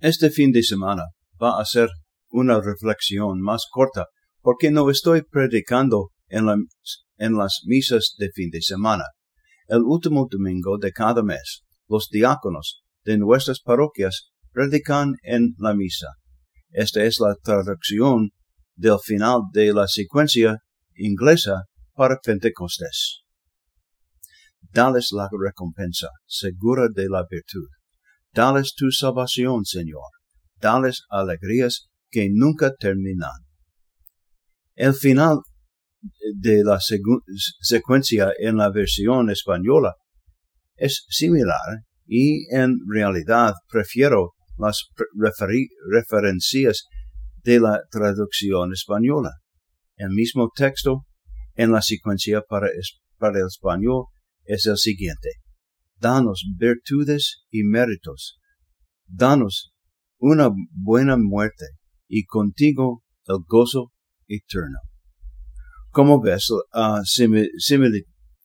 Este fin de semana va a ser una reflexión más corta porque no estoy predicando en, en las misas de fin de semana. El último domingo de cada mes, los diáconos de nuestras parroquias predican en la misa. Esta es la traducción del final de la secuencia inglesa para Pentecostés. Dales la recompensa segura de la virtud. Dales tu salvación, Señor. Dales alegrías que nunca terminan. El final de la secuencia en la versión española es similar y en realidad prefiero las referencias de la traducción española. El mismo texto en la secuencia para, para el español es el siguiente. Danos virtudes y méritos. Danos una buena muerte y contigo el gozo eterno. Como ves, uh,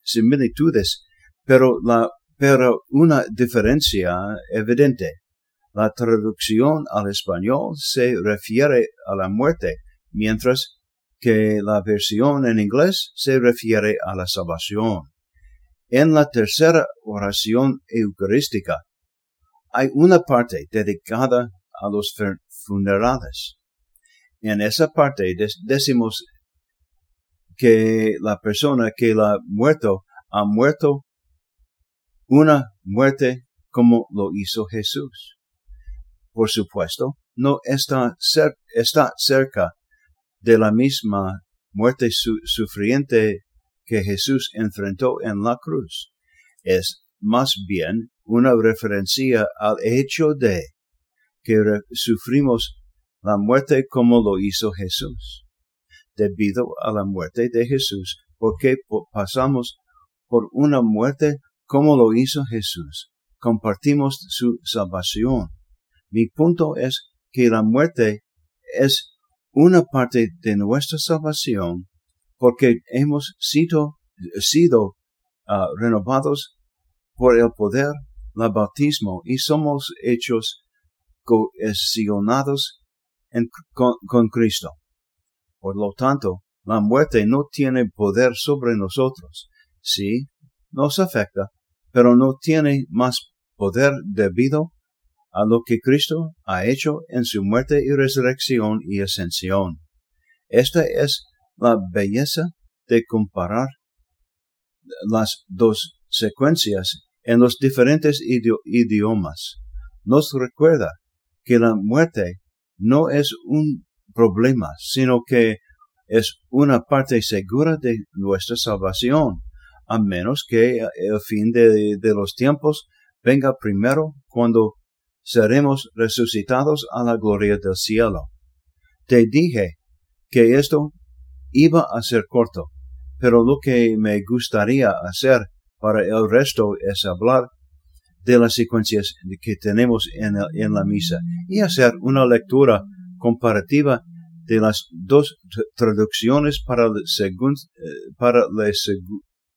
similitudes, pero, la, pero una diferencia evidente. La traducción al español se refiere a la muerte, mientras que la versión en inglés se refiere a la salvación. En la tercera oración eucarística hay una parte dedicada a los funerales. En esa parte decimos que la persona que la muerto ha muerto una muerte como lo hizo Jesús. Por supuesto, no está, cerca de la misma muerte sufriente que Jesús enfrentó en la cruz. Es más bien una referencia al hecho de que sufrimos la muerte como lo hizo Jesús. Debido a la muerte de Jesús, porque pasamos por una muerte como lo hizo Jesús, compartimos su salvación. Mi punto es que la muerte es una parte de nuestra salvación porque hemos sido, sido ah, renovados por el poder, la bautismo y somos hechos cohesionados con, Cristo. Por lo tanto, la muerte no tiene poder sobre nosotros. Sí, nos afecta, pero no tiene más poder debido a lo que Cristo ha hecho en su muerte y resurrección y ascensión. Esta es la belleza de comparar las dos secuencias en los diferentes idiomas. Nos recuerda que la muerte no es un problema, sino que es una parte segura de nuestra salvación, a menos que el fin de, de los tiempos venga primero cuando seremos resucitados a la gloria del cielo. Te dije que esto iba a ser corto, pero lo que me gustaría hacer para el resto es hablar de las secuencias que tenemos en, la misa y hacer una lectura comparativa de las dos traducciones para, la, eh, para la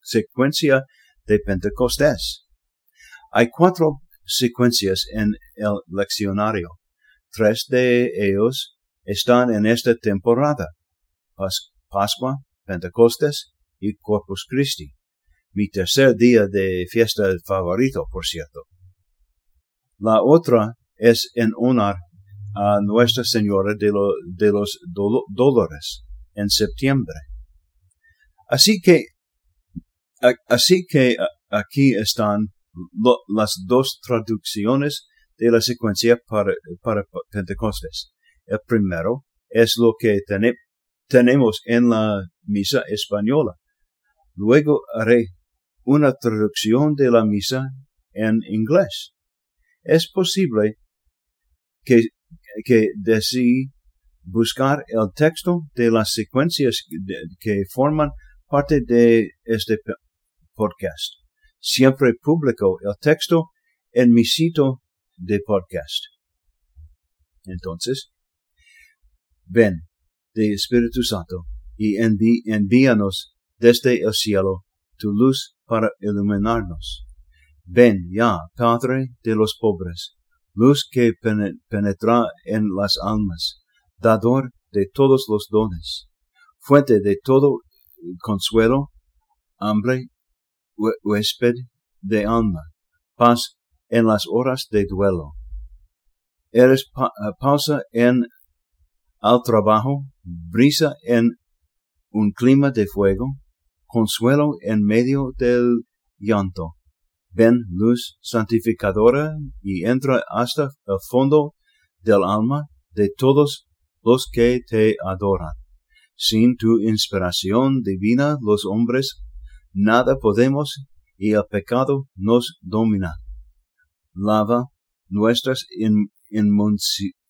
secuencia de Pentecostés. Hay cuatro secuencias en el leccionario. Tres de ellos están en esta temporada. Pascua, Pentecostés y Corpus Christi. Mi tercer día de fiesta favorito, por cierto. La otra es en honor a Nuestra Señora de, los Dolores en septiembre. Así que, así que aquí están las dos traducciones de la secuencia para, para Pentecostés. El primero es lo que tenemos en la misa española. Luego haré una traducción de la misa en inglés. Es posible que, que desee buscar el texto de las secuencias que forman parte de este podcast siempre publico el texto en mi sitio de podcast. Entonces, ven de Espíritu Santo y envíanos desde el cielo tu luz para iluminarnos. Ven ya, Padre de los pobres, luz que penetra en las almas, dador de todos los dones, fuente de todo consuelo, hambre, huésped de alma, paz en las horas de duelo. Eres pausa en al trabajo, brisa en un clima de fuego, consuelo en medio del llanto. Ven luz santificadora y entra hasta el fondo del alma de todos los que te adoran. Sin tu inspiración divina los hombres nada podemos y el pecado nos domina. Lava nuestras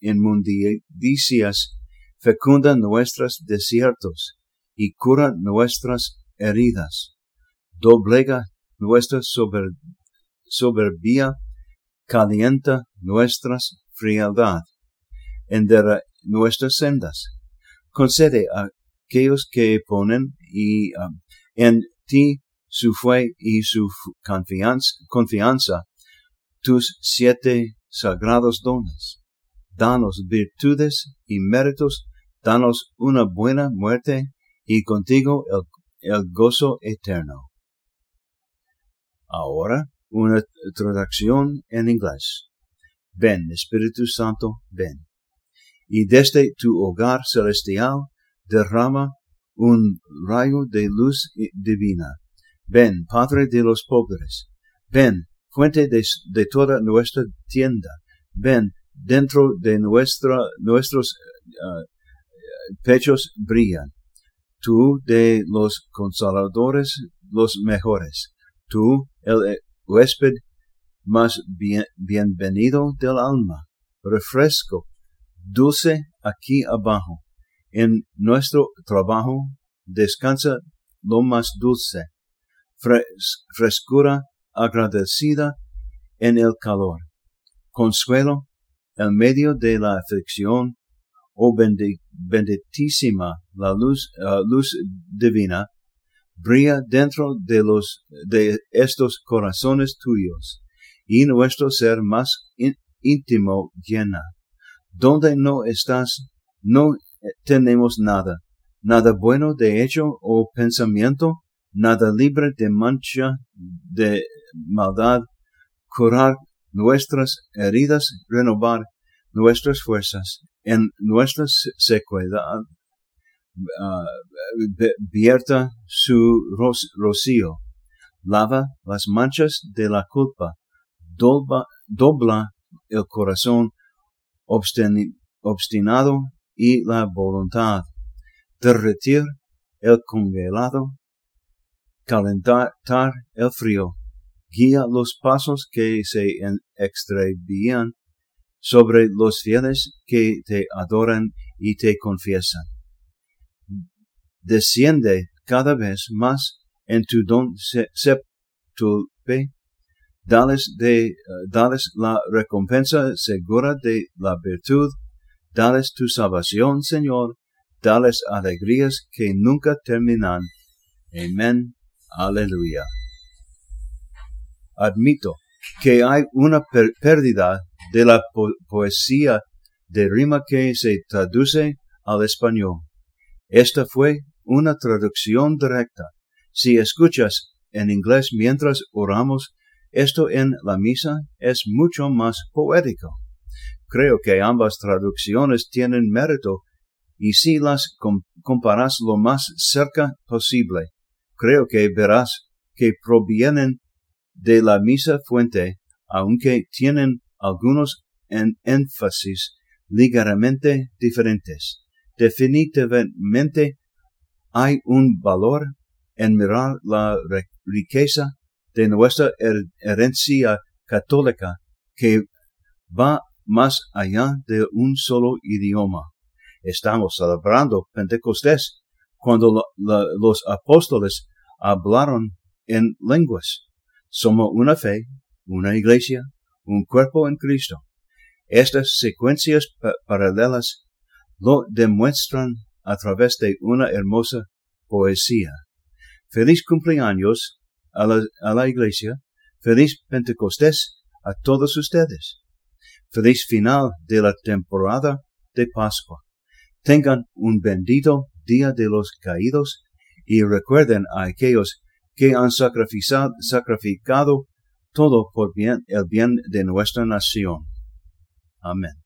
inmundicias, fecunda nuestros desiertos y cura nuestras heridas. Doblega nuestra soberbia, calienta nuestras frialdad, endera nuestras sendas. Concede a aquellos que ponen y, um, en ti su fe y su confianza, confianza, tus siete sagrados dones. Danos virtudes y méritos, danos una buena muerte y contigo el, gozo eterno. Ahora, una traducción en inglés. Ven, Espíritu Santo, ven. Y desde tu hogar celestial derrama un rayo de luz divina. Ven, Padre de los pobres. Ven, fuente de, toda nuestra tienda. Ven, dentro de nuestra, nuestros uh, pechos brillan. Tú de los consoladores, los mejores. Tú, el huésped más bienvenido del alma. Refresco, dulce aquí abajo. En nuestro trabajo descansa lo más dulce, frescura agradecida en el calor, consuelo en medio de la aflicción, oh benditísima la luz, uh, luz divina, brilla dentro de los, de estos corazones tuyos, y nuestro ser más íntimo llena. Donde no estás, no tenemos nada, nada bueno de hecho o pensamiento, nada libre de mancha de maldad, curar nuestras heridas, renovar nuestras fuerzas en nuestra sequedad, uh, vierta su rocío, lava las manchas de la culpa, dobla el corazón obstinado y la voluntad, derretir el congelado, calentar el frío, guía los pasos que se extravían sobre los fieles que te adoran y te confiesan. Desciende cada vez más en tu don septulpe, dales, de, eh, dales la recompensa segura de la virtud, dales tu salvación, Señor, dales alegrías que nunca terminan. Amén. Aleluya. Admito que hay una pérdida de la poesía de rima que se traduce al español. Esta fue una traducción directa. Si escuchas en inglés mientras oramos, esto en la misa es mucho más poético. Creo que ambas traducciones tienen mérito y si las comparas lo más cerca posible, creo que verás que provienen de la misa fuente, aunque tienen algunos en énfasis ligeramente diferentes. Definitivamente hay un valor en mirar la riqueza de nuestra herencia católica que va más allá de un solo idioma. Estamos celebrando Pentecostés cuando los apóstoles hablaron en lenguas. Somos una fe, una iglesia, un cuerpo en Cristo. Estas secuencias paralelas lo demuestran a través de una hermosa poesía. Feliz cumpleaños a la, iglesia, feliz Pentecostés a todos ustedes. Feliz final de la temporada de Pascua. Tengan un bendito día de los caídos y recuerden a aquellos que han sacrificado todo por bien, el bien de nuestra nación. Amén.